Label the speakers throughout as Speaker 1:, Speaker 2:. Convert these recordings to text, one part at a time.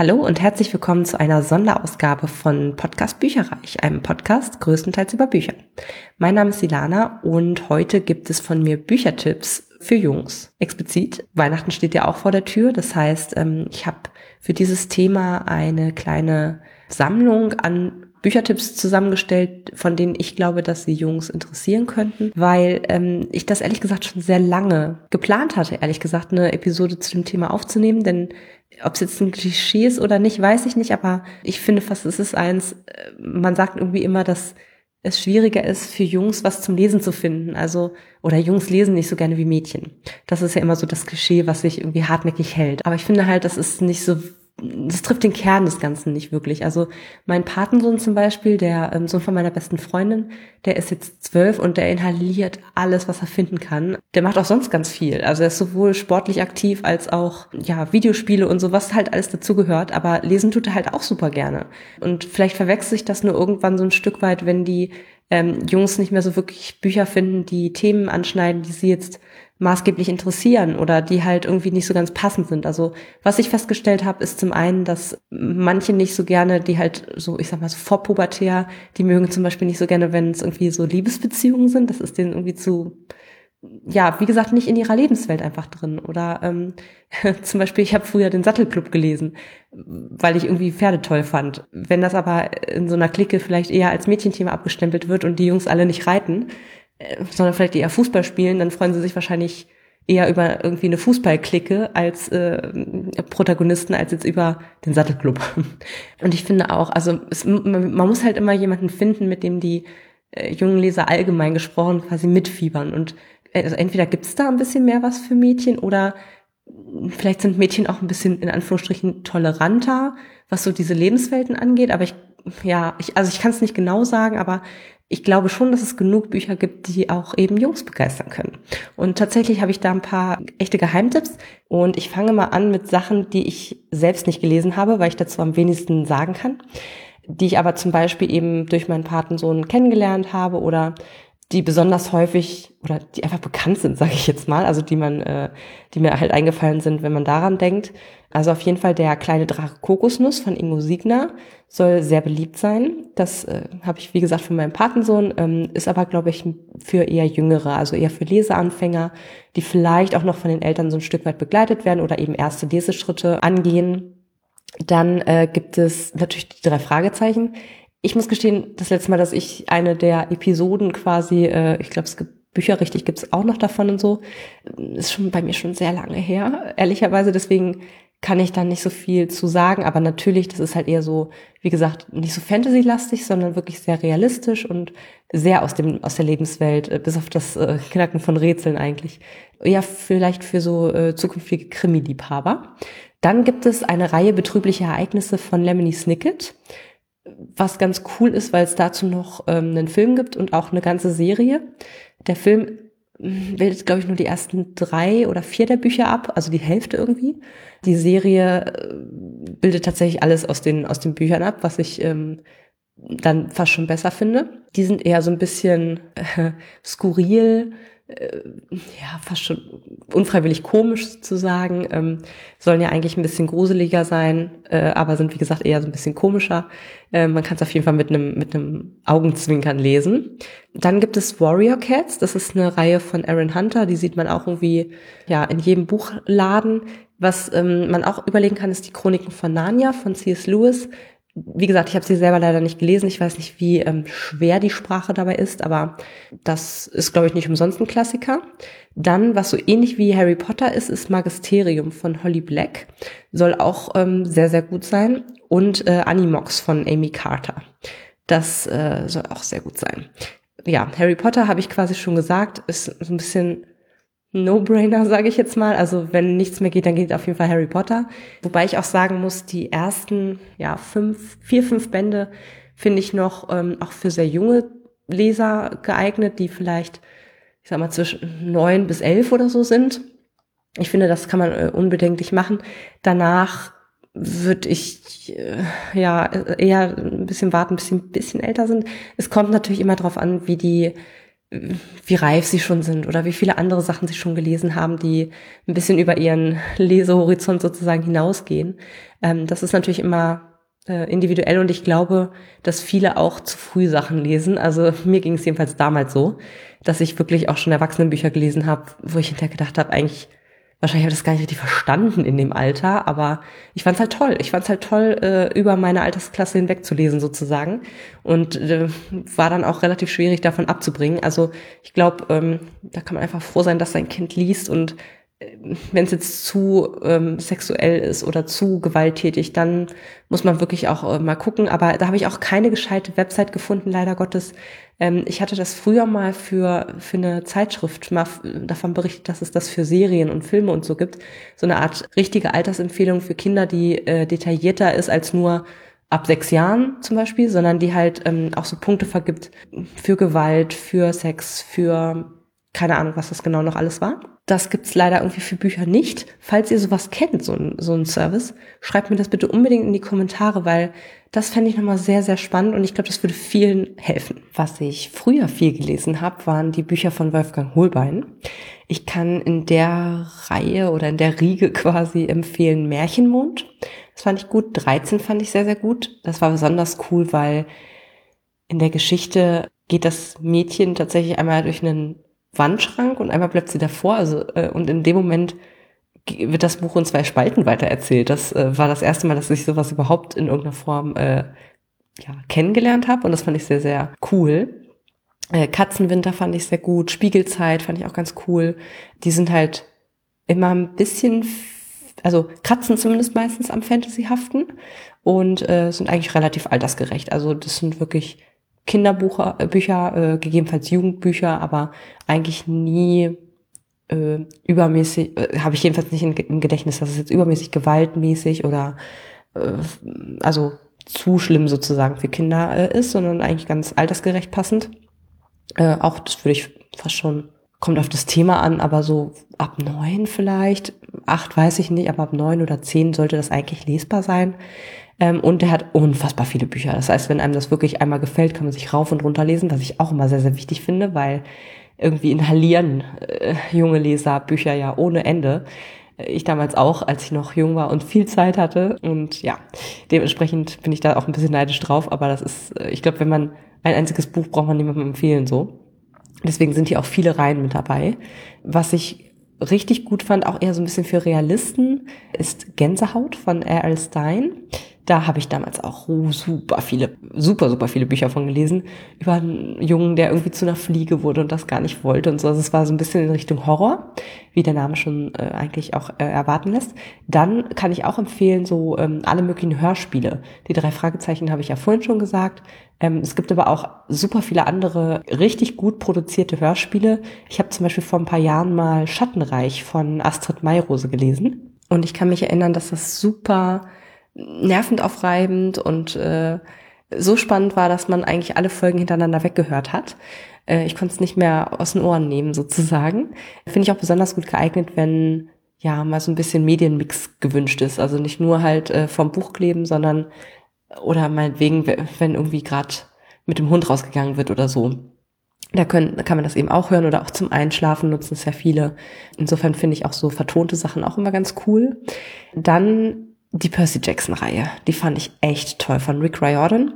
Speaker 1: Hallo und herzlich willkommen zu einer Sonderausgabe von Podcast Bücherreich, einem Podcast größtenteils über Bücher. Mein Name ist Ilana und heute gibt es von mir Büchertipps für Jungs. Explizit, Weihnachten steht ja auch vor der Tür, das heißt, ähm, ich habe für dieses Thema eine kleine Sammlung an Büchertipps zusammengestellt, von denen ich glaube, dass sie Jungs interessieren könnten, weil ähm, ich das ehrlich gesagt schon sehr lange geplant hatte, ehrlich gesagt, eine Episode zu dem Thema aufzunehmen, denn ob es jetzt ein Klischee ist oder nicht, weiß ich nicht, aber ich finde fast, es ist eins, äh, man sagt irgendwie immer, dass es schwieriger ist, für Jungs was zum Lesen zu finden. Also, oder Jungs lesen nicht so gerne wie Mädchen. Das ist ja immer so das Klischee, was sich irgendwie hartnäckig hält. Aber ich finde halt, das ist nicht so das trifft den Kern des Ganzen nicht wirklich. Also mein Patensohn zum Beispiel, der ähm, Sohn von meiner besten Freundin, der ist jetzt zwölf und der inhaliert alles, was er finden kann. Der macht auch sonst ganz viel. Also er ist sowohl sportlich aktiv als auch ja Videospiele und so, was halt alles dazugehört. Aber lesen tut er halt auch super gerne. Und vielleicht verwechselt sich das nur irgendwann so ein Stück weit, wenn die ähm, Jungs nicht mehr so wirklich Bücher finden, die Themen anschneiden, die sie jetzt maßgeblich interessieren oder die halt irgendwie nicht so ganz passend sind. Also was ich festgestellt habe, ist zum einen, dass manche nicht so gerne, die halt so, ich sag mal, so vorpubertär, die mögen zum Beispiel nicht so gerne, wenn es irgendwie so Liebesbeziehungen sind. Das ist denen irgendwie zu, ja, wie gesagt, nicht in ihrer Lebenswelt einfach drin. Oder ähm, zum Beispiel, ich habe früher den Sattelclub gelesen, weil ich irgendwie Pferde toll fand. Wenn das aber in so einer Clique vielleicht eher als Mädchenthema abgestempelt wird und die Jungs alle nicht reiten, sondern vielleicht eher Fußball spielen, dann freuen sie sich wahrscheinlich eher über irgendwie eine Fußballklicke als äh, Protagonisten als jetzt über den Sattelclub. Und ich finde auch, also es, man, man, muss halt immer jemanden finden, mit dem die äh, jungen Leser allgemein gesprochen quasi mitfiebern. Und äh, also entweder gibt's da ein bisschen mehr was für Mädchen oder vielleicht sind Mädchen auch ein bisschen in Anführungsstrichen toleranter, was so diese Lebenswelten angeht. Aber ich ja, ich, also ich kann es nicht genau sagen, aber ich glaube schon, dass es genug Bücher gibt, die auch eben Jungs begeistern können. Und tatsächlich habe ich da ein paar echte Geheimtipps. Und ich fange mal an mit Sachen, die ich selbst nicht gelesen habe, weil ich dazu am wenigsten sagen kann. Die ich aber zum Beispiel eben durch meinen Patensohn kennengelernt habe oder die besonders häufig oder die einfach bekannt sind, sage ich jetzt mal, also die man, äh, die mir halt eingefallen sind, wenn man daran denkt. Also auf jeden Fall der kleine Drache Kokosnuss von Ingo Siegner soll sehr beliebt sein. Das äh, habe ich, wie gesagt, für meinen Patensohn, ähm, ist aber, glaube ich, für eher Jüngere, also eher für Leseanfänger, die vielleicht auch noch von den Eltern so ein Stück weit begleitet werden oder eben erste Leseschritte angehen. Dann äh, gibt es natürlich die drei Fragezeichen. Ich muss gestehen, das letzte Mal, dass ich eine der Episoden quasi, äh, ich glaube, es gibt Bücher richtig gibt's auch noch davon und so, ist schon bei mir schon sehr lange her, ehrlicherweise. Deswegen kann ich da nicht so viel zu sagen, aber natürlich, das ist halt eher so, wie gesagt, nicht so Fantasy-lastig, sondern wirklich sehr realistisch und sehr aus dem aus der Lebenswelt, äh, bis auf das äh, Knacken von Rätseln eigentlich. Ja, vielleicht für so äh, zukünftige Krimi-Liebhaber. Dann gibt es eine Reihe betrüblicher Ereignisse von Lemony Snicket was ganz cool ist, weil es dazu noch ähm, einen Film gibt und auch eine ganze Serie. Der Film bildet, glaube ich, nur die ersten drei oder vier der Bücher ab, also die Hälfte irgendwie. Die Serie äh, bildet tatsächlich alles aus den, aus den Büchern ab, was ich ähm, dann fast schon besser finde. Die sind eher so ein bisschen äh, skurril, ja, fast schon unfreiwillig komisch zu sagen, ähm, sollen ja eigentlich ein bisschen gruseliger sein, äh, aber sind wie gesagt eher so ein bisschen komischer. Äh, man kann es auf jeden Fall mit einem mit einem Augenzwinkern lesen. Dann gibt es Warrior Cats, das ist eine Reihe von Aaron Hunter, die sieht man auch irgendwie ja in jedem Buchladen. Was ähm, man auch überlegen kann, ist die Chroniken von Narnia von C.S. Lewis wie gesagt, ich habe sie selber leider nicht gelesen. Ich weiß nicht, wie ähm, schwer die Sprache dabei ist, aber das ist, glaube ich, nicht umsonst ein Klassiker. Dann, was so ähnlich wie Harry Potter ist, ist Magisterium von Holly Black. Soll auch ähm, sehr, sehr gut sein. Und äh, Animox von Amy Carter. Das äh, soll auch sehr gut sein. Ja, Harry Potter habe ich quasi schon gesagt, ist so ein bisschen No-Brainer, sage ich jetzt mal. Also wenn nichts mehr geht, dann geht auf jeden Fall Harry Potter. Wobei ich auch sagen muss, die ersten ja fünf, vier, fünf Bände finde ich noch ähm, auch für sehr junge Leser geeignet, die vielleicht, ich sag mal, zwischen neun bis elf oder so sind. Ich finde, das kann man äh, unbedenklich machen. Danach würde ich äh, ja eher ein bisschen warten, bis sie ein bisschen älter sind. Es kommt natürlich immer darauf an, wie die wie reif sie schon sind oder wie viele andere Sachen sie schon gelesen haben, die ein bisschen über ihren Lesehorizont sozusagen hinausgehen. Ähm, das ist natürlich immer äh, individuell und ich glaube, dass viele auch zu früh Sachen lesen. Also mir ging es jedenfalls damals so, dass ich wirklich auch schon Erwachsenenbücher gelesen habe, wo ich hinterher gedacht habe, eigentlich wahrscheinlich habe ich das gar nicht richtig verstanden in dem Alter, aber ich fand es halt toll. Ich fand es halt toll, äh, über meine Altersklasse hinweg zu lesen sozusagen und äh, war dann auch relativ schwierig davon abzubringen. Also ich glaube, ähm, da kann man einfach froh sein, dass sein Kind liest und wenn es jetzt zu ähm, sexuell ist oder zu gewalttätig, dann muss man wirklich auch äh, mal gucken. Aber da habe ich auch keine gescheite Website gefunden, leider Gottes. Ähm, ich hatte das früher mal für, für eine Zeitschrift mal davon berichtet, dass es das für Serien und Filme und so gibt. So eine Art richtige Altersempfehlung für Kinder, die äh, detaillierter ist als nur ab sechs Jahren zum Beispiel, sondern die halt ähm, auch so Punkte vergibt für Gewalt, für Sex, für keine Ahnung, was das genau noch alles war. Das gibt's leider irgendwie für Bücher nicht. Falls ihr sowas kennt, so ein, so ein Service, schreibt mir das bitte unbedingt in die Kommentare, weil das fände ich nochmal sehr, sehr spannend und ich glaube, das würde vielen helfen. Was ich früher viel gelesen habe, waren die Bücher von Wolfgang Holbein. Ich kann in der Reihe oder in der Riege quasi empfehlen Märchenmond. Das fand ich gut. 13 fand ich sehr, sehr gut. Das war besonders cool, weil in der Geschichte geht das Mädchen tatsächlich einmal durch einen Wandschrank und einmal bleibt sie davor. Also, äh, und in dem Moment wird das Buch in zwei Spalten weitererzählt. Das äh, war das erste Mal, dass ich sowas überhaupt in irgendeiner Form äh, ja, kennengelernt habe und das fand ich sehr, sehr cool. Äh, Katzenwinter fand ich sehr gut, Spiegelzeit fand ich auch ganz cool. Die sind halt immer ein bisschen, also kratzen zumindest meistens am Fantasyhaften und äh, sind eigentlich relativ altersgerecht. Also das sind wirklich Kinderbücher, äh, Bücher, äh, gegebenenfalls Jugendbücher, aber eigentlich nie äh, übermäßig, äh, habe ich jedenfalls nicht im Gedächtnis, dass es jetzt übermäßig gewaltmäßig oder äh, also zu schlimm sozusagen für Kinder äh, ist, sondern eigentlich ganz altersgerecht passend. Äh, auch das würde ich fast schon, kommt auf das Thema an, aber so ab neun vielleicht, acht weiß ich nicht, aber ab neun oder zehn sollte das eigentlich lesbar sein. Ähm, und der hat unfassbar viele Bücher. Das heißt, wenn einem das wirklich einmal gefällt, kann man sich rauf und runter lesen, was ich auch immer sehr, sehr wichtig finde, weil irgendwie inhalieren äh, junge Leser Bücher ja ohne Ende. Ich damals auch, als ich noch jung war und viel Zeit hatte. Und ja, dementsprechend bin ich da auch ein bisschen neidisch drauf. Aber das ist, äh, ich glaube, wenn man ein einziges Buch braucht man niemandem empfehlen so. Deswegen sind hier auch viele Reihen mit dabei. Was ich richtig gut fand, auch eher so ein bisschen für Realisten, ist Gänsehaut von R.L. Stein. Da habe ich damals auch super viele, super, super viele Bücher von gelesen über einen Jungen, der irgendwie zu einer Fliege wurde und das gar nicht wollte und so. Also es war so ein bisschen in Richtung Horror, wie der Name schon äh, eigentlich auch äh, erwarten lässt. Dann kann ich auch empfehlen, so ähm, alle möglichen Hörspiele. Die drei Fragezeichen habe ich ja vorhin schon gesagt. Ähm, es gibt aber auch super viele andere richtig gut produzierte Hörspiele. Ich habe zum Beispiel vor ein paar Jahren mal Schattenreich von Astrid Mayrose gelesen. Und ich kann mich erinnern, dass das super nervend aufreibend und äh, so spannend war, dass man eigentlich alle Folgen hintereinander weggehört hat. Äh, ich konnte es nicht mehr aus den Ohren nehmen sozusagen. Finde ich auch besonders gut geeignet, wenn ja mal so ein bisschen Medienmix gewünscht ist. Also nicht nur halt äh, vom Buch kleben, sondern oder meinetwegen, wenn irgendwie gerade mit dem Hund rausgegangen wird oder so. Da, können, kann man das eben auch hören oder auch zum Einschlafen nutzen es ja viele. Insofern finde ich auch so vertonte Sachen auch immer ganz cool. Dann die Percy Jackson Reihe. Die fand ich echt toll von Rick Riordan.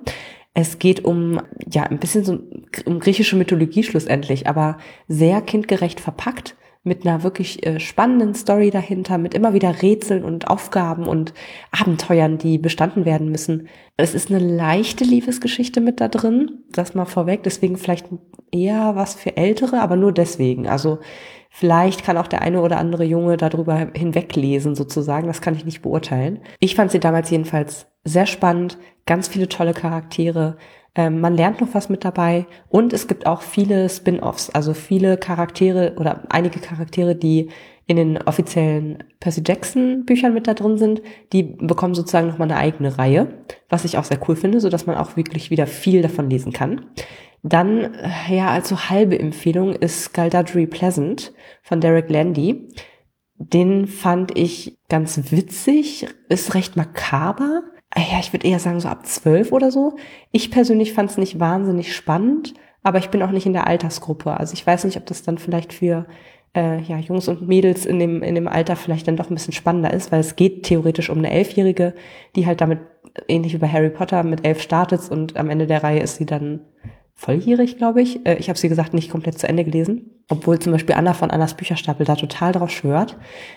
Speaker 1: Es geht um, ja, ein bisschen so um griechische Mythologie schlussendlich, aber sehr kindgerecht verpackt mit einer wirklich äh, spannenden Story dahinter, mit immer wieder Rätseln und Aufgaben und Abenteuern, die bestanden werden müssen. Es ist eine leichte Liebesgeschichte mit da drin, das mal vorweg, deswegen vielleicht eher was für Ältere, aber nur deswegen. Also Vielleicht kann auch der eine oder andere Junge darüber hinweglesen sozusagen. Das kann ich nicht beurteilen. Ich fand sie damals jedenfalls sehr spannend. Ganz viele tolle Charaktere. Ähm, man lernt noch was mit dabei. Und es gibt auch viele Spin-offs. Also viele Charaktere oder einige Charaktere, die in den offiziellen Percy Jackson Büchern mit da drin sind, die bekommen sozusagen nochmal eine eigene Reihe, was ich auch sehr cool finde, so dass man auch wirklich wieder viel davon lesen kann. Dann, äh, ja, also halbe Empfehlung ist Scaldadry Pleasant von Derek Landy. Den fand ich ganz witzig, ist recht makaber. Äh, ja, ich würde eher sagen so ab zwölf oder so. Ich persönlich fand es nicht wahnsinnig spannend, aber ich bin auch nicht in der Altersgruppe. Also ich weiß nicht, ob das dann vielleicht für äh, ja, Jungs und Mädels in dem, in dem Alter vielleicht dann doch ein bisschen spannender ist, weil es geht theoretisch um eine Elfjährige, die halt damit ähnlich wie bei Harry Potter mit elf startet und am Ende der Reihe ist sie dann volljährig, glaube ich. Äh, ich habe sie gesagt nicht komplett zu Ende gelesen, obwohl zum Beispiel Anna von Annas Bücherstapel da total drauf schwört.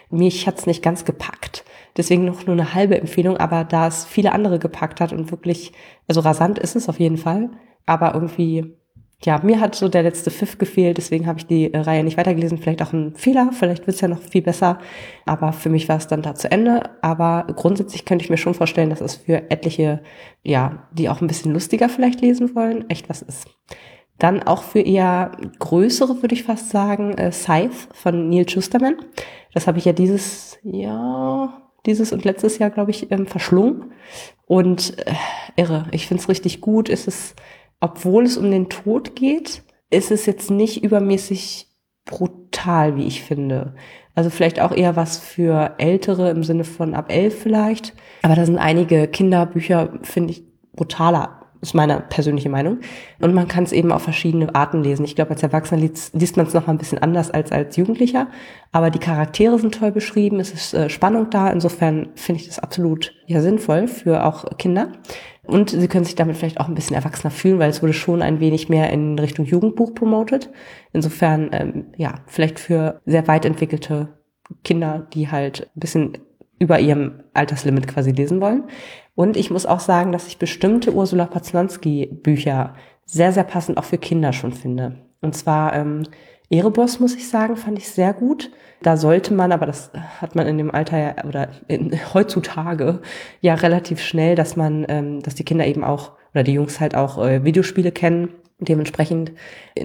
Speaker 1: Mich hat's nicht ganz gepackt. Deswegen noch nur eine halbe Empfehlung, aber da es viele andere gepackt hat und wirklich, also rasant ist es auf jeden Fall, aber irgendwie ja, mir hat so der letzte Pfiff gefehlt, deswegen habe ich die äh, Reihe nicht weitergelesen. Vielleicht auch ein Fehler, vielleicht wird's ja noch viel besser. Aber für mich war es dann da zu Ende. Aber grundsätzlich könnte ich mir schon vorstellen, dass es für etliche, ja, die auch ein bisschen lustiger vielleicht lesen wollen, echt was ist. Dann auch für eher größere, würde ich fast sagen, äh, Scythe von Neil Schusterman. Das habe ich ja dieses Jahr, dieses und letztes Jahr, glaube ich, ähm, verschlungen. Und äh, irre, ich find's richtig gut. Es ist obwohl es um den Tod geht, ist es jetzt nicht übermäßig brutal, wie ich finde. Also vielleicht auch eher was für Ältere im Sinne von ab elf vielleicht. Aber da sind einige Kinderbücher, finde ich, brutaler ist meine persönliche Meinung. Und man kann es eben auf verschiedene Arten lesen. Ich glaube, als Erwachsener liest, liest man es noch mal ein bisschen anders als als Jugendlicher. Aber die Charaktere sind toll beschrieben, es ist äh, Spannung da. Insofern finde ich das absolut ja sinnvoll für auch Kinder. Und sie können sich damit vielleicht auch ein bisschen erwachsener fühlen, weil es wurde schon ein wenig mehr in Richtung Jugendbuch promotet. Insofern, ähm, ja, vielleicht für sehr weit entwickelte Kinder, die halt ein bisschen über ihrem Alterslimit quasi lesen wollen. Und ich muss auch sagen, dass ich bestimmte Ursula Poznanski Bücher sehr, sehr passend auch für Kinder schon finde. Und zwar ähm, Erebos, muss ich sagen, fand ich sehr gut. Da sollte man, aber das hat man in dem Alter ja, oder in, heutzutage ja relativ schnell, dass man, ähm, dass die Kinder eben auch oder die Jungs halt auch äh, Videospiele kennen. Dementsprechend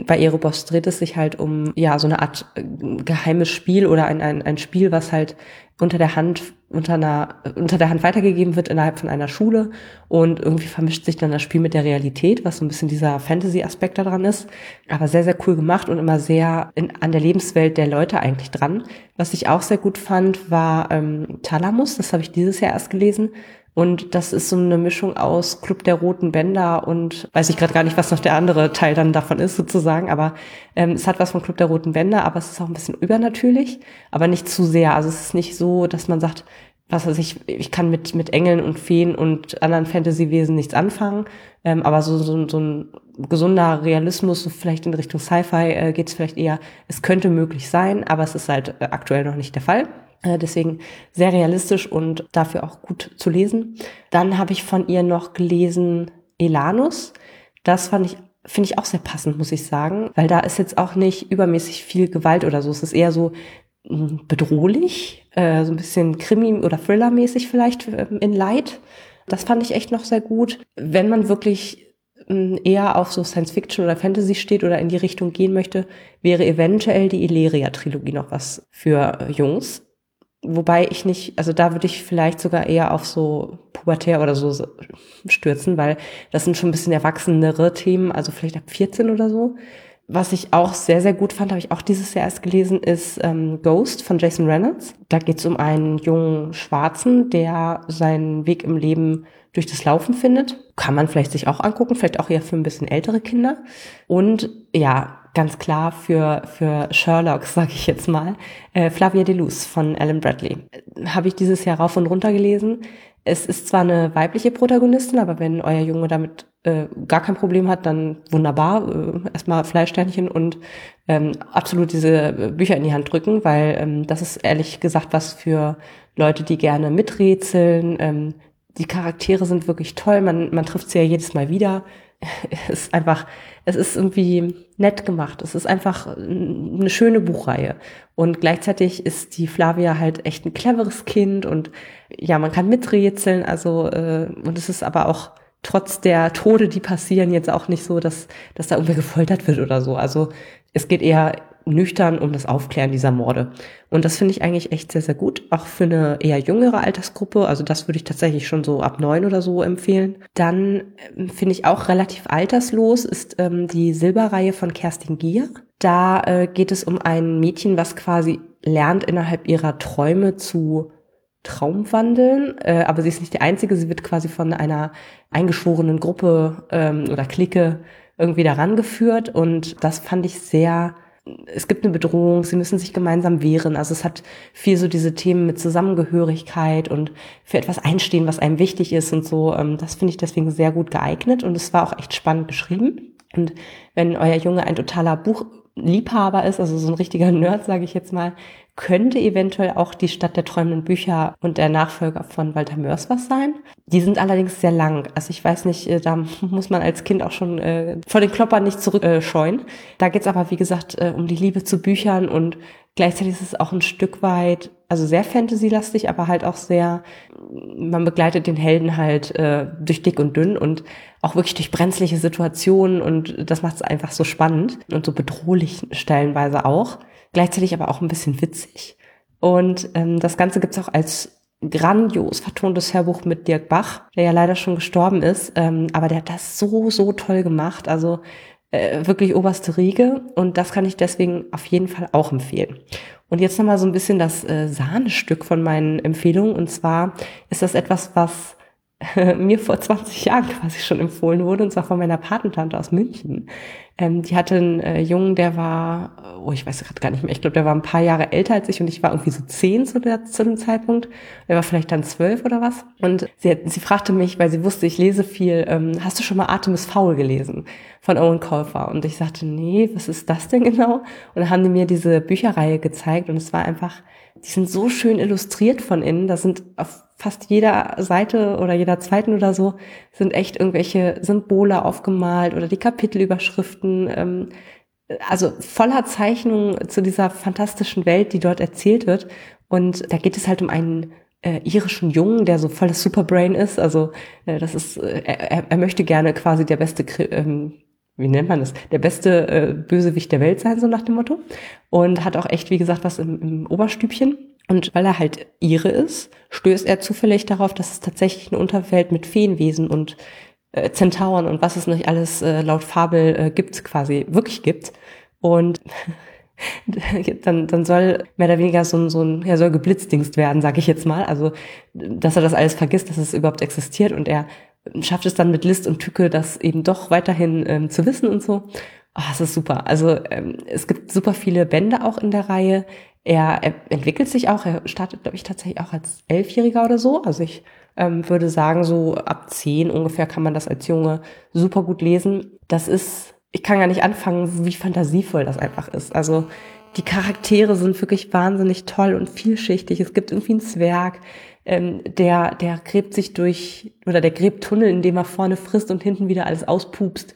Speaker 1: bei Erebos dreht es sich halt um ja so eine Art äh, geheimes Spiel oder ein, ein, ein Spiel, was halt unter der Hand unter einer unter der Hand weitergegeben wird innerhalb von einer Schule und irgendwie vermischt sich dann das Spiel mit der Realität, was so ein bisschen dieser Fantasy-Aspekt daran ist, aber sehr sehr cool gemacht und immer sehr in, an der Lebenswelt der Leute eigentlich dran. Was ich auch sehr gut fand, war ähm, Thalamus, das habe ich dieses Jahr erst gelesen. Und das ist so eine Mischung aus Club der Roten Bänder und weiß ich gerade gar nicht, was noch der andere Teil dann davon ist sozusagen, aber ähm, es hat was von Club der Roten Bänder, aber es ist auch ein bisschen übernatürlich, aber nicht zu sehr. Also es ist nicht so, dass man sagt, was weiß ich, ich kann mit, mit Engeln und Feen und anderen Fantasy-Wesen nichts anfangen, ähm, aber so, so, so ein gesunder Realismus, so vielleicht in Richtung Sci-Fi äh, geht es vielleicht eher, es könnte möglich sein, aber es ist halt äh, aktuell noch nicht der Fall. Äh, deswegen sehr realistisch und dafür auch gut zu lesen. Dann habe ich von ihr noch gelesen Elanus. Das fand ich finde ich auch sehr passend, muss ich sagen, weil da ist jetzt auch nicht übermäßig viel Gewalt oder so. Es ist eher so hm, bedrohlich, äh, so ein bisschen Krimi- oder Thriller-mäßig vielleicht ähm, in Light. Das fand ich echt noch sehr gut. Wenn man wirklich hm, eher auf so Science Fiction oder Fantasy steht oder in die Richtung gehen möchte, wäre eventuell die Illyria-Trilogie noch was für äh, Jungs. Wobei ich nicht, also da würde ich vielleicht sogar eher auf so Pubertär oder so stürzen, weil das sind schon ein bisschen erwachsenere Themen, also vielleicht ab 14 oder so. Was ich auch sehr, sehr gut fand, habe ich auch dieses Jahr erst gelesen, ist ähm, Ghost von Jason Reynolds. Da geht es um einen jungen Schwarzen, der seinen Weg im Leben durch das Laufen findet. Kann man vielleicht sich auch angucken, vielleicht auch eher für ein bisschen ältere Kinder. Und ja, ganz klar für, für Sherlock, sage ich jetzt mal, äh, Flavia Deluz von Alan Bradley. Habe ich dieses Jahr rauf und runter gelesen. Es ist zwar eine weibliche Protagonistin, aber wenn euer Junge damit äh, gar kein Problem hat, dann wunderbar. Äh, erstmal Fleischsternchen und ähm, absolut diese Bücher in die Hand drücken, weil ähm, das ist ehrlich gesagt was für Leute, die gerne miträtseln. Ähm, die Charaktere sind wirklich toll, man, man trifft sie ja jedes Mal wieder. es ist einfach, es ist irgendwie nett gemacht. Es ist einfach eine schöne Buchreihe. Und gleichzeitig ist die Flavia halt echt ein cleveres Kind und ja, man kann miträtseln. Also, äh, und es ist aber auch trotz der Tode, die passieren, jetzt auch nicht so, dass, dass da irgendwer gefoltert wird oder so. Also es geht eher nüchtern um das Aufklären dieser Morde. Und das finde ich eigentlich echt sehr, sehr gut, auch für eine eher jüngere Altersgruppe. Also das würde ich tatsächlich schon so ab neun oder so empfehlen. Dann ähm, finde ich auch relativ alterslos ist ähm, die Silberreihe von Kerstin Gier. Da äh, geht es um ein Mädchen, was quasi lernt innerhalb ihrer Träume zu Traumwandeln, äh, aber sie ist nicht die einzige. Sie wird quasi von einer eingeschworenen Gruppe ähm, oder Clique irgendwie daran geführt und das fand ich sehr es gibt eine Bedrohung, sie müssen sich gemeinsam wehren. Also es hat viel so diese Themen mit Zusammengehörigkeit und für etwas einstehen, was einem wichtig ist und so. Ähm, das finde ich deswegen sehr gut geeignet und es war auch echt spannend geschrieben. Und wenn euer Junge ein totaler Buchliebhaber ist, also so ein richtiger Nerd, sage ich jetzt mal, könnte eventuell auch die Stadt der träumenden Bücher und der Nachfolger von Walter Mörs was sein. Die sind allerdings sehr lang. Also ich weiß nicht, äh, da muss man als Kind auch schon äh, vor den Kloppern nicht zurückscheuen. Äh, da geht's aber, wie gesagt, äh, um die Liebe zu Büchern und gleichzeitig ist es auch ein Stück weit, also sehr Fantasy-lastig, aber halt auch sehr, man begleitet den Helden halt äh, durch dick und dünn und auch wirklich durch brenzliche Situationen und das macht es einfach so spannend und so bedrohlich stellenweise auch gleichzeitig aber auch ein bisschen witzig. Und ähm, das Ganze gibt's auch als grandios vertontes Hörbuch mit Dirk Bach, der ja leider schon gestorben ist, ähm, aber der hat das so, so toll gemacht. Also äh, wirklich oberste Riege und das kann ich deswegen auf jeden Fall auch empfehlen. Und jetzt nochmal so ein bisschen das äh, Sahnestück von meinen Empfehlungen und zwar ist das etwas, was mir vor 20 Jahren quasi schon empfohlen wurde, und zwar von meiner Patentante aus München. Ähm, die hatte einen äh, Jungen, der war, oh, ich weiß gerade gar nicht mehr, ich glaube, der war ein paar Jahre älter als ich und ich war irgendwie so zehn zu, der, zu dem Zeitpunkt. Er war vielleicht dann zwölf oder was. Und sie, hat, sie fragte mich, weil sie wusste, ich lese viel, ähm, hast du schon mal Artemis Fowl gelesen von Owen Colfer? Und ich sagte, nee, was ist das denn genau? Und dann haben die mir diese Bücherreihe gezeigt und es war einfach, die sind so schön illustriert von innen. Da sind auf fast jeder Seite oder jeder zweiten oder so sind echt irgendwelche Symbole aufgemalt oder die Kapitelüberschriften. Ähm, also voller Zeichnungen zu dieser fantastischen Welt, die dort erzählt wird. Und da geht es halt um einen äh, irischen Jungen, der so volles Superbrain ist. Also äh, das ist, äh, er, er möchte gerne quasi der beste, ähm, wie nennt man das, der beste äh, Bösewicht der Welt sein, so nach dem Motto. Und hat auch echt, wie gesagt, was im, im Oberstübchen. Und weil er halt ihre ist, stößt er zufällig darauf, dass es tatsächlich eine Unterwelt mit Feenwesen und äh, Zentauren und was es nicht alles äh, laut Fabel äh, gibt, quasi wirklich gibt. Und dann, dann soll mehr oder weniger so ein, so ein, ja, soll geblitzdingst werden, sage ich jetzt mal. Also, dass er das alles vergisst, dass es überhaupt existiert und er schafft es dann mit List und Tücke, das eben doch weiterhin ähm, zu wissen und so. Oh, es ist super. Also ähm, es gibt super viele Bände auch in der Reihe. Er, er entwickelt sich auch, er startet, glaube ich, tatsächlich auch als Elfjähriger oder so. Also ich ähm, würde sagen, so ab zehn ungefähr kann man das als Junge super gut lesen. Das ist, ich kann gar nicht anfangen, wie fantasievoll das einfach ist. Also die Charaktere sind wirklich wahnsinnig toll und vielschichtig. Es gibt irgendwie einen Zwerg, ähm, der, der gräbt sich durch, oder der gräbt Tunnel, indem er vorne frisst und hinten wieder alles auspupst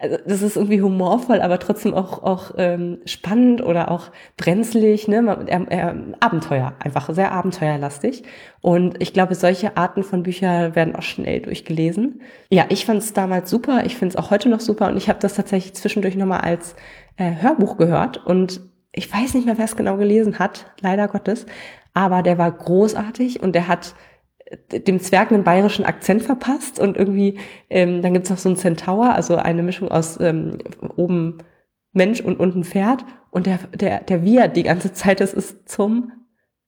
Speaker 1: also das ist irgendwie humorvoll, aber trotzdem auch, auch ähm, spannend oder auch brenzlig, ne? Er, er, Abenteuer, einfach sehr abenteuerlastig. Und ich glaube, solche Arten von Büchern werden auch schnell durchgelesen. Ja, ich fand es damals super, ich finde es auch heute noch super und ich habe das tatsächlich zwischendurch nochmal als äh, Hörbuch gehört und ich weiß nicht mehr, wer es genau gelesen hat, leider Gottes, aber der war großartig und der hat dem Zwerg einen bayerischen Akzent verpasst und irgendwie, ähm, dann gibt's noch so einen Centaur, also eine Mischung aus ähm, oben Mensch und unten Pferd und der, der, der Wirt die ganze Zeit, das ist zum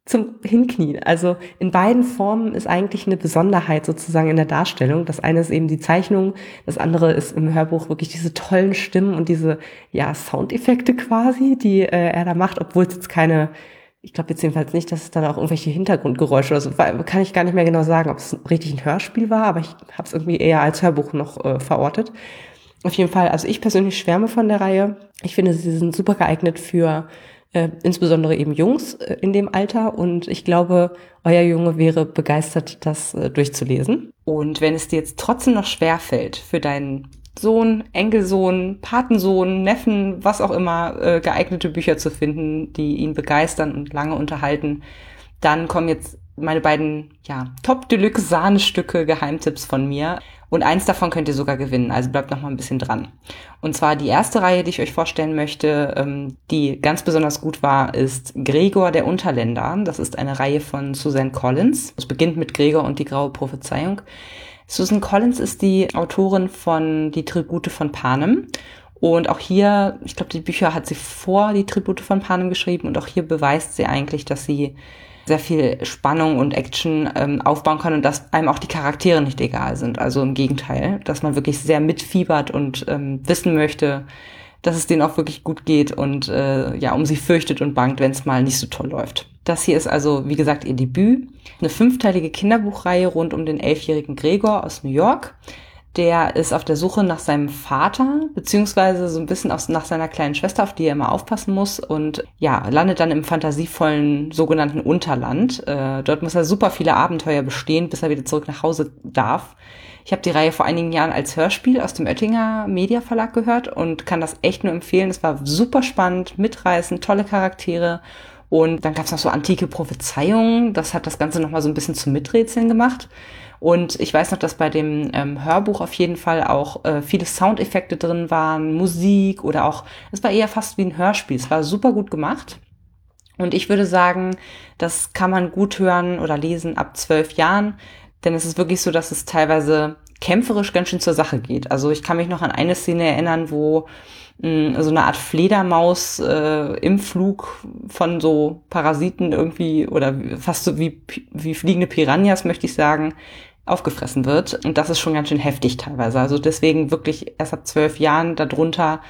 Speaker 1: zum Hinknien. Also in beiden Formen ist eigentlich eine Besonderheit sozusagen in der Darstellung. Das eine ist eben die Zeichnung, das andere ist im Hörbuch wirklich diese tollen Stimmen und diese ja Soundeffekte quasi, die äh, er da macht, obwohl es jetzt keine ich glaube jetzt jedenfalls nicht, dass es dann auch irgendwelche Hintergrundgeräusche oder so, kann ich gar nicht mehr genau sagen, ob es richtig ein Hörspiel war, aber ich habe es irgendwie eher als Hörbuch noch äh, verortet. Auf jeden Fall, also ich persönlich schwärme von der Reihe. Ich finde, sie sind super geeignet für äh, insbesondere eben Jungs äh, in dem Alter und ich glaube, euer Junge wäre begeistert, das äh, durchzulesen. Und wenn es dir jetzt trotzdem noch schwer fällt, für deinen Sohn, Enkelsohn, Patensohn, Neffen, was auch immer, äh, geeignete Bücher zu finden, die ihn begeistern und lange unterhalten. Dann kommen jetzt meine beiden, ja, Top Deluxe Sahnestücke, Geheimtipps von mir. Und eins davon könnt ihr sogar gewinnen, also bleibt noch mal ein bisschen dran. Und zwar die erste Reihe, die ich euch vorstellen möchte, ähm, die ganz besonders gut war, ist Gregor der Unterländer. Das ist eine Reihe von Suzanne Collins. Es beginnt mit Gregor und die graue Prophezeiung. Susan Collins ist die Autorin von Die Tribute von Panem. Und auch hier, ich glaube, die Bücher hat sie vor die Tribute von Panem geschrieben und auch hier beweist sie eigentlich, dass sie sehr viel Spannung und Action ähm, aufbauen kann und dass einem auch die Charaktere nicht egal sind. Also im Gegenteil, dass man wirklich sehr mitfiebert und ähm, wissen möchte, dass es denen auch wirklich gut geht und äh, ja, um sie fürchtet und bangt, wenn es mal nicht so toll läuft. Das hier ist also, wie gesagt, ihr Debüt. Eine fünfteilige Kinderbuchreihe rund um den elfjährigen Gregor aus New York. Der ist auf der Suche nach seinem Vater, beziehungsweise so ein bisschen aus, nach seiner kleinen Schwester, auf die er immer aufpassen muss und ja, landet dann im fantasievollen sogenannten Unterland. Äh, dort muss er super viele Abenteuer bestehen, bis er wieder zurück nach Hause darf. Ich habe die Reihe vor einigen Jahren als Hörspiel aus dem Oettinger Media Verlag gehört und kann das echt nur empfehlen. Es war super spannend, mitreißend, tolle Charaktere. Und dann gab es noch so antike Prophezeiungen. Das hat das Ganze nochmal so ein bisschen zum Miträtseln gemacht. Und ich weiß noch, dass bei dem ähm, Hörbuch auf jeden Fall auch äh, viele Soundeffekte drin waren, Musik oder auch, es war eher fast wie ein Hörspiel. Es war super gut gemacht. Und ich würde sagen, das kann man gut hören oder lesen ab zwölf Jahren. Denn es ist wirklich so, dass es teilweise kämpferisch ganz schön zur Sache geht. Also ich kann mich noch an eine Szene erinnern, wo mh, mm, so eine Art Fledermaus äh, im Flug von so Parasiten irgendwie oder fast so wie, wie fliegende Piranhas, möchte ich sagen, aufgefressen wird. Und das ist schon ganz schön heftig teilweise. Also deswegen wirklich erst ab zwölf Jahren darunter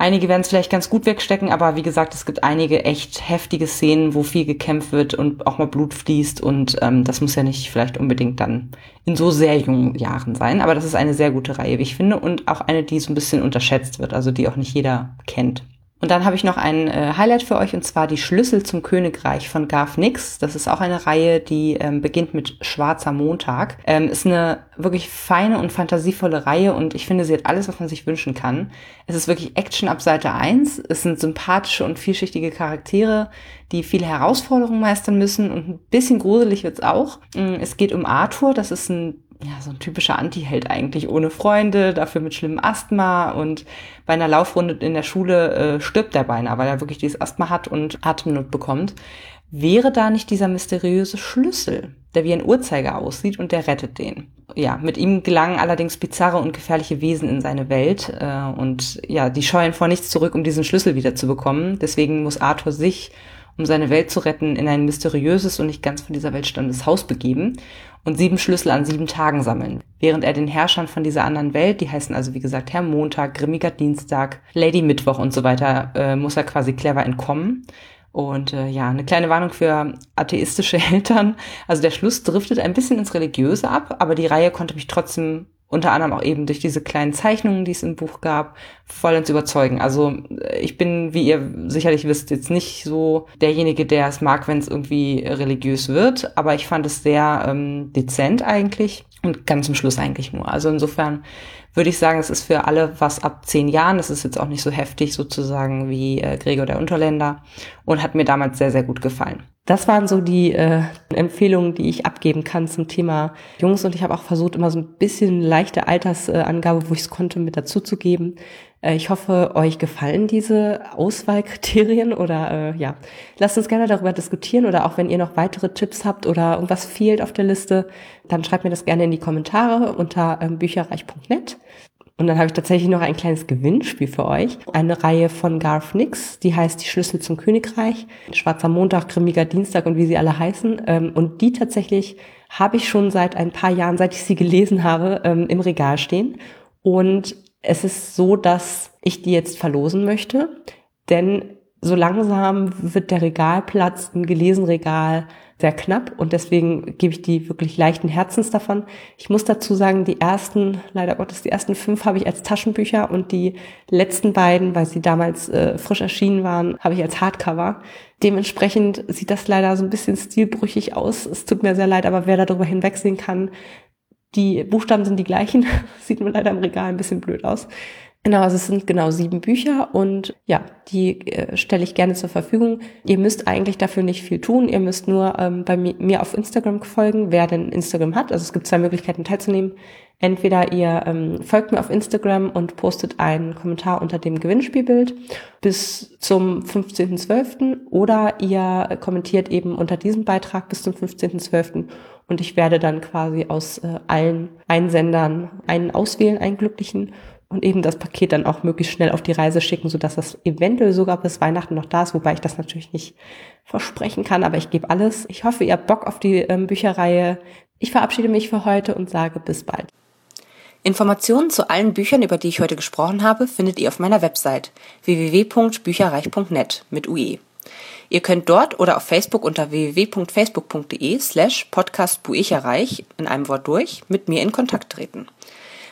Speaker 1: Einige werden es vielleicht ganz gut wegstecken, aber wie gesagt, es gibt einige echt heftige Szenen, wo viel gekämpft wird und auch mal Blut fließt und ähm, das muss ja nicht vielleicht unbedingt dann in so sehr jungen Jahren sein, aber das ist eine sehr gute Reihe, wie ich finde, und auch eine, die so ein bisschen unterschätzt wird, also die auch nicht jeder kennt. Und dann habe ich noch ein äh, Highlight für euch und zwar die Schlüssel zum Königreich von Garth Nix. Das ist auch eine Reihe, die ähm, beginnt mit Schwarzer Montag. Ähm, ist eine wirklich feine und fantasievolle Reihe und ich finde, sie hat alles, was man sich wünschen kann. Es ist wirklich Action ab Seite 1. Es sind sympathische und vielschichtige Charaktere, die viele Herausforderungen meistern müssen und ein bisschen gruselig wird's auch. Mm, es geht um Arthur, das ist ein ja, so ein typischer Anti-Held eigentlich, ohne Freunde, dafür mit schlimmem Asthma und bei einer Laufrunde in der Schule äh, stirbt er beinahe, weil er wirklich dieses Asthma hat und Atemnot bekommt. Wäre da nicht dieser mysteriöse Schlüssel, der wie ein Uhrzeiger aussieht und der rettet den? Ja, mit ihm gelangen allerdings bizarre und gefährliche Wesen in seine Welt äh, und ja, die scheuen vor nichts zurück, um diesen Schlüssel wieder zu bekommen. Deswegen muss Arthur sich um seine Welt zu retten, in ein mysteriöses und nicht ganz von dieser Welt stammendes Haus begeben und sieben Schlüssel an sieben Tagen sammeln. Während er den Herrschern von dieser anderen Welt, die heißen also wie gesagt Herr Montag, Grimmiger Dienstag, Lady Mittwoch und so weiter, äh, muss er quasi clever entkommen. Und äh, ja, eine kleine Warnung für atheistische Eltern. Also der Schluss driftet ein bisschen ins Religiöse ab, aber die Reihe konnte mich trotzdem unter anderem auch eben durch diese kleinen Zeichnungen, die es im Buch gab, voll ins Überzeugen. Also äh, ich bin, wie ihr sicherlich wisst, jetzt nicht so derjenige, der es mag, wenn es irgendwie religiös wird, aber ich fand es sehr ähm, dezent eigentlich und ganz zum Schluss eigentlich nur. Also insofern würde ich sagen, es ist für alle was ab zehn Jahren. Es ist jetzt auch nicht so heftig sozusagen wie äh, Gregor der Unterländer und hat mir damals sehr, sehr gut gefallen. Das waren so die äh, Empfehlungen, die ich abgeben kann zum Thema Jungs. Und ich habe auch versucht, immer so ein bisschen leichte Altersangabe, wo ich es konnte, mit dazu zu geben. Äh, ich hoffe, euch gefallen diese Auswahlkriterien oder äh, ja, lasst uns gerne darüber diskutieren oder auch wenn ihr noch weitere Tipps habt oder irgendwas fehlt auf der Liste, dann schreibt mir das gerne in die Kommentare unter ähm, bücherreich.net. Und dann habe ich tatsächlich noch ein kleines Gewinnspiel für euch. Eine Reihe von Garth Nix, die heißt Die Schlüssel zum Königreich, Schwarzer Montag, Grimmiger Dienstag und wie sie alle heißen. Ähm, und die tatsächlich habe ich schon seit ein paar Jahren, seit ich sie gelesen habe, ähm, im Regal stehen. Und es ist so, dass ich die jetzt verlosen möchte, denn so langsam wird der Regalplatz im Gelesenregal sehr knapp und deswegen gebe ich die wirklich leichten Herzens davon. Ich muss dazu sagen, die ersten, leider Gottes, die ersten fünf habe ich als Taschenbücher und die letzten beiden, weil sie damals äh, frisch erschienen waren, habe ich als Hardcover. Dementsprechend sieht das leider so ein bisschen stilbrüchig aus. Es tut mir sehr leid, aber wer darüber hinwegsehen kann, die Buchstaben sind die gleichen, sieht nur leider im Regal ein bisschen blöd aus. Genau, also es sind genau sieben Bücher und ja, die äh, stelle ich gerne zur Verfügung. Ihr müsst eigentlich dafür nicht viel tun. Ihr müsst nur ähm, bei mi mir auf Instagram folgen, wer denn Instagram hat. Also es gibt zwei Möglichkeiten teilzunehmen. Entweder ihr ähm, folgt mir auf Instagram und postet einen Kommentar unter dem Gewinnspielbild bis zum 15.12. oder ihr kommentiert eben unter diesem Beitrag bis zum 15.12. und ich werde dann quasi aus äh, allen Einsendern einen auswählen, einen glücklichen und eben das Paket dann auch möglichst schnell auf die Reise schicken, sodass das eventuell sogar bis Weihnachten noch da ist, wobei ich das natürlich nicht versprechen kann, aber ich gebe alles. Ich hoffe, ihr habt Bock auf die ähm, Bücherreihe. Ich verabschiede mich für heute und sage bis bald.
Speaker 2: Informationen zu allen Büchern, über die ich heute gesprochen habe, findet ihr auf meiner Website www.bücherreich.net mit UE. Ihr könnt dort oder auf Facebook unter www.facebook.de slash podcastbuicherreich in einem Wort durch mit mir in Kontakt treten.